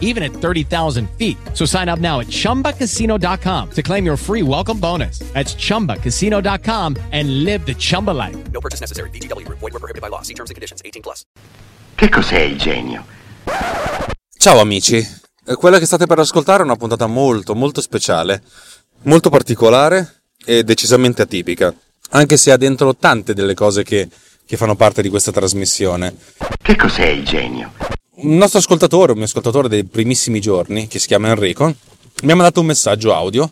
even at 30,000 feet. So sign up now at chumbacasino.com to claim your free welcome bonus. That's chumbacasino.com and live the Chumba life. No purchase necessary. VGW Group. Void were prohibited by law. See terms and conditions. 18 plus. Che cos'è il genio? Ciao amici, Eh, quella che state per ascoltare è una puntata molto molto speciale, molto particolare e decisamente atipica, anche se ha dentro tante delle cose che, che fanno parte di questa trasmissione. Che cos'è il genio? Un nostro ascoltatore, un mio ascoltatore dei primissimi giorni, che si chiama Enrico, mi ha mandato un messaggio audio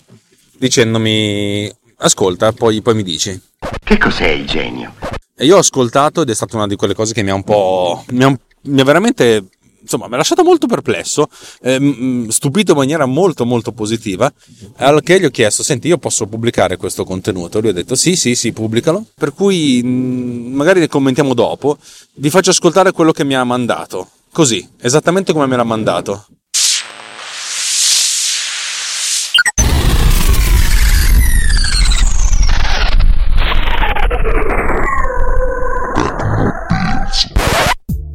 dicendomi ascolta, poi, poi mi dici. Che cos'è il genio? E io ho ascoltato ed è stata una di quelle cose che mi ha un po'. mi ha, mi ha veramente. Insomma, mi ha lasciato molto perplesso, ehm, stupito in maniera molto molto positiva, al che gli ho chiesto, senti, io posso pubblicare questo contenuto? Lui ha detto, sì, sì, sì, pubblicalo. Per cui mh, magari ne commentiamo dopo, vi faccio ascoltare quello che mi ha mandato. Così, esattamente come me l'ha mandato.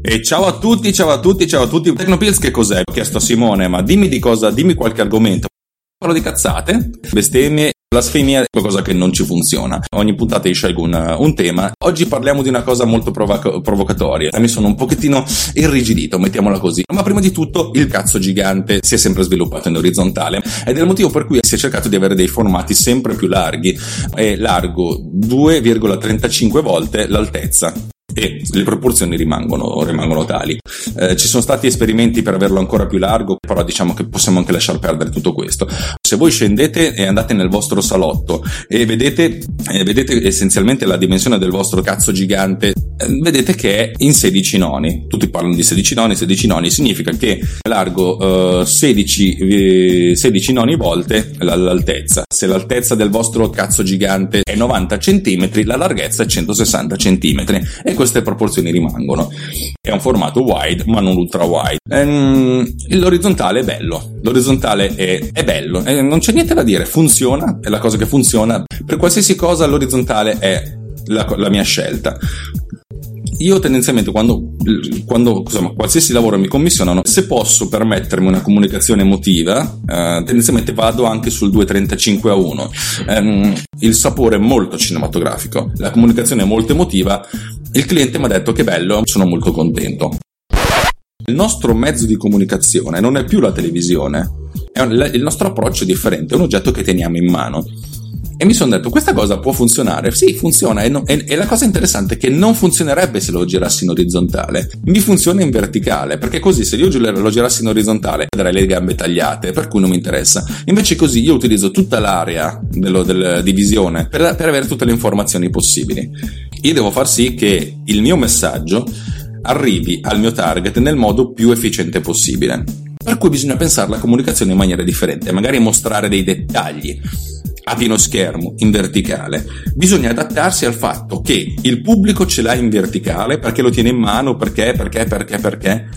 E ciao a tutti, ciao a tutti, ciao a tutti. Tecnopills che cos'è? Ho chiesto a Simone, ma dimmi di cosa, dimmi qualche argomento. Parlo di cazzate, bestemmie, blasfemia, qualcosa che non ci funziona. Ogni puntata io scelgo un, un tema. Oggi parliamo di una cosa molto provoca- provocatoria. Mi sono un pochettino irrigidito, mettiamola così. Ma prima di tutto, il cazzo gigante si è sempre sviluppato in orizzontale ed è il motivo per cui si è cercato di avere dei formati sempre più larghi. È largo 2,35 volte l'altezza e le proporzioni rimangono, rimangono tali. Eh, ci sono stati esperimenti per averlo ancora più largo, però diciamo che possiamo anche lasciar perdere tutto questo. Se voi scendete e andate nel vostro salotto e vedete, eh, vedete essenzialmente la dimensione del vostro cazzo gigante, eh, vedete che è in 16 noni. Tutti parlano di 16 noni, 16 noni significa che è largo eh, 16, eh, 16 noni volte l'altezza. Se l'altezza del vostro cazzo gigante è 90 cm, la larghezza è 160 cm e queste proporzioni rimangono. È un formato wide, ma non ultra wide. Ehm, l'orizzontale è bello. L'orizzontale è, è bello, eh, non c'è niente da dire, funziona, è la cosa che funziona. Per qualsiasi cosa l'orizzontale è la, la mia scelta. Io tendenzialmente quando, quando insomma, qualsiasi lavoro mi commissionano, se posso permettermi una comunicazione emotiva, eh, tendenzialmente vado anche sul 2.35 a 1. Ehm, il sapore è molto cinematografico, la comunicazione è molto emotiva, il cliente mi ha detto che bello, sono molto contento. Il nostro mezzo di comunicazione non è più la televisione, un- il nostro approccio è differente, è un oggetto che teniamo in mano. E mi sono detto, questa cosa può funzionare? Sì, funziona. E, no- e- e la cosa interessante è che non funzionerebbe se lo girassi in orizzontale. Mi funziona in verticale, perché così se io lo girassi in orizzontale vedrei le gambe tagliate, per cui non mi interessa. Invece così io utilizzo tutta l'area dello- del- di visione per, per avere tutte le informazioni possibili. Io devo far sì che il mio messaggio arrivi al mio target nel modo più efficiente possibile. Per cui bisogna pensare alla comunicazione in maniera differente, magari mostrare dei dettagli a pieno schermo, in verticale. Bisogna adattarsi al fatto che il pubblico ce l'ha in verticale perché lo tiene in mano, perché, perché, perché, perché.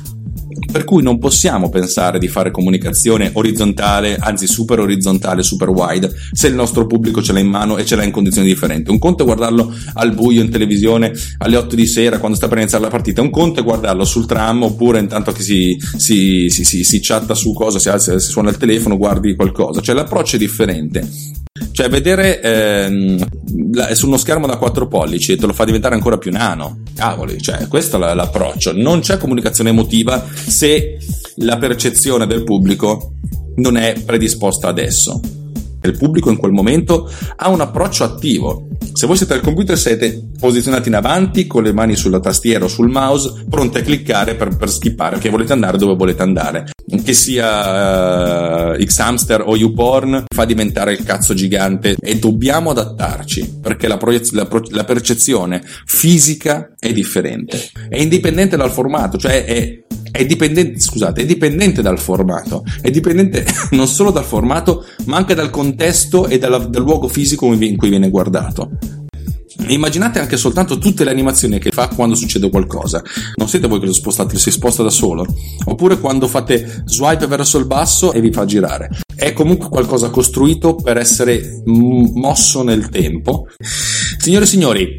Per cui non possiamo pensare di fare comunicazione orizzontale, anzi super orizzontale, super wide, se il nostro pubblico ce l'ha in mano e ce l'ha in condizioni differenti. Un conto è guardarlo al buio in televisione alle 8 di sera quando sta per iniziare la partita, un conto è guardarlo sul tram oppure intanto che si, si, si, si, si chatta su cosa, si, alza, si suona il telefono, guardi qualcosa. Cioè l'approccio è differente. Cioè, vedere ehm, su uno schermo da 4 pollici te lo fa diventare ancora più nano. Cavoli, cioè, questo è la- l'approccio. Non c'è comunicazione emotiva se la percezione del pubblico non è predisposta adesso. Il pubblico in quel momento ha un approccio attivo. Se voi siete al computer siete posizionati in avanti con le mani sulla tastiera o sul mouse, pronti a cliccare per, per skippare, che volete andare dove volete andare. Che sia eh, X-Hamster o YouPorn fa diventare il cazzo gigante e dobbiamo adattarci perché la, proiez- la pro- la percezione fisica è differente. È indipendente dal formato, cioè è, è dipendente, scusate, è dipendente dal formato, è dipendente non solo dal formato, ma anche dal contesto e dalla- dal luogo fisico in cui viene guardato. Immaginate anche soltanto tutte le animazioni che fa quando succede qualcosa. Non siete voi che lo spostate, si sposta da solo. Oppure quando fate swipe verso il basso e vi fa girare. È comunque qualcosa costruito per essere mosso nel tempo. Signore e signori,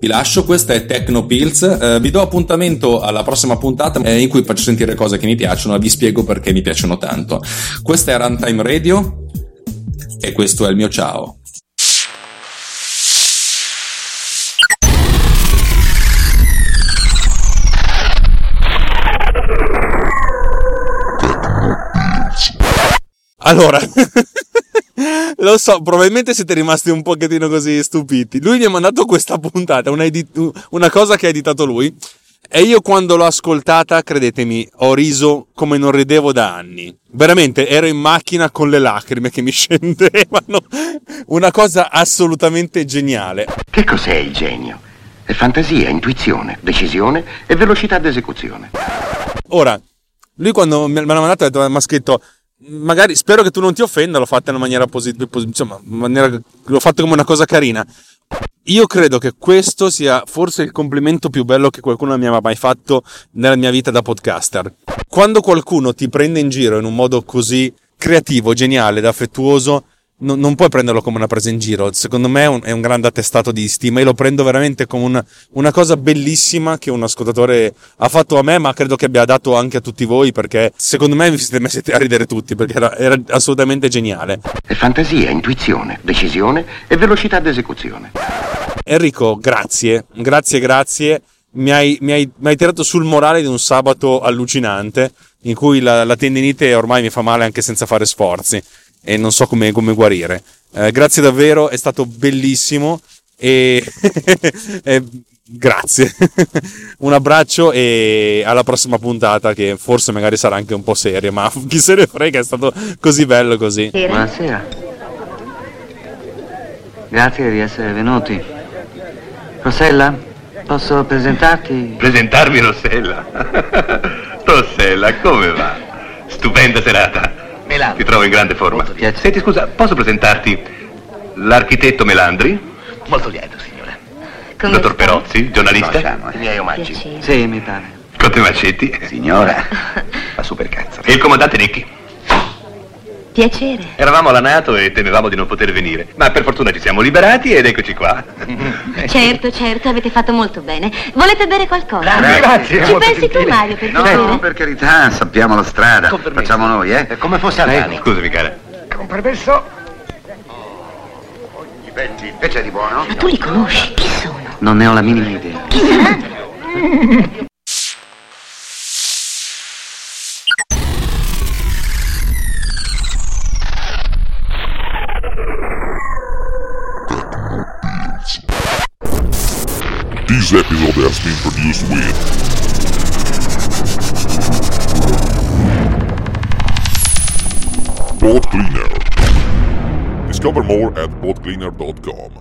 vi lascio, questa è Techno Pills. Eh, vi do appuntamento alla prossima puntata eh, in cui faccio sentire cose che mi piacciono e vi spiego perché mi piacciono tanto. Questa è Runtime Radio e questo è il mio ciao. Allora, lo so, probabilmente siete rimasti un pochettino così stupiti. Lui mi ha mandato questa puntata, una, edit- una cosa che ha editato lui. E io quando l'ho ascoltata, credetemi, ho riso come non ridevo da anni. Veramente, ero in macchina con le lacrime che mi scendevano. Una cosa assolutamente geniale. Che cos'è il genio? È fantasia, intuizione, decisione e velocità d'esecuzione. Ora, lui quando me l'ha mandato mi ha scritto magari spero che tu non ti offenda, l'ho fatta in una maniera positiva, insomma, maniera, l'ho fatto come una cosa carina. Io credo che questo sia forse il complimento più bello che qualcuno mi abbia mai fatto nella mia vita da podcaster. Quando qualcuno ti prende in giro in un modo così creativo, geniale ed affettuoso, no, non puoi prenderlo come una presa in giro. Secondo me è un, è un grande attestato di stima e lo prendo veramente come una, una, cosa bellissima che un ascoltatore ha fatto a me, ma credo che abbia dato anche a tutti voi perché secondo me vi siete messi a ridere tutti perché era, era assolutamente geniale. È fantasia, intuizione, decisione e velocità d'esecuzione. Enrico, grazie, grazie, grazie. Mi hai, mi, hai, mi hai, tirato sul morale di un sabato allucinante in cui la, la tendinite ormai mi fa male anche senza fare sforzi e non so come, come guarire. Eh, grazie davvero, è stato bellissimo e, e grazie. un abbraccio e alla prossima puntata che forse magari sarà anche un po' seria, ma chi se ne frega, è stato così bello così. Buonasera. Grazie di essere venuti. Rossella, posso presentarti? Presentarmi Rossella? Rossella, come va? Stupenda serata. Melandri. Ti trovo in grande forma. Senti, scusa, posso presentarti l'architetto Melandri? Molto lieto, signora. Come Dottor Perozzi, giornalista? Conosciamo, i miei omaggi. Piacere. Sì, mi pare. Conte Macetti? Signora, fa super cazzo. E il comandante Necchi? Piacere. Eravamo alla Nato e temevamo di non poter venire, ma per fortuna ci siamo liberati ed eccoci qua. Certo, certo, avete fatto molto bene. Volete bere qualcosa? Grazie. Grazie. Ci pensi tu, Mario, per no, piacere? No, per carità, sappiamo la strada. Facciamo noi, eh? Come fosse a lei. Scusami, cara. Con permesso. Oh, I petti, invece di buono. Ma tu li conosci? Chi sono? Non ne ho la minima idea. Chi saranno? This episode has been produced with Boat Cleaner. Discover more at boatcleaner.com.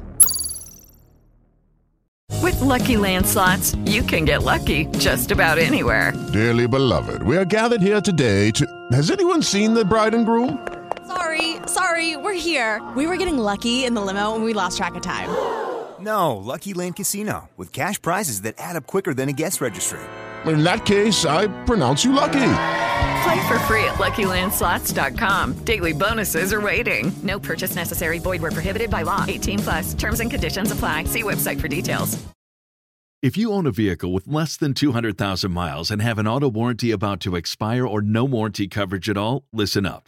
With Lucky Land slots, you can get lucky just about anywhere. Dearly beloved, we are gathered here today to. Has anyone seen the bride and groom? Sorry, sorry, we're here. We were getting lucky in the limo and we lost track of time. No, Lucky Land Casino, with cash prizes that add up quicker than a guest registry. In that case, I pronounce you lucky. Play for free at LuckyLandSlots.com. Daily bonuses are waiting. No purchase necessary. Void where prohibited by law. 18 plus. Terms and conditions apply. See website for details. If you own a vehicle with less than 200,000 miles and have an auto warranty about to expire or no warranty coverage at all, listen up.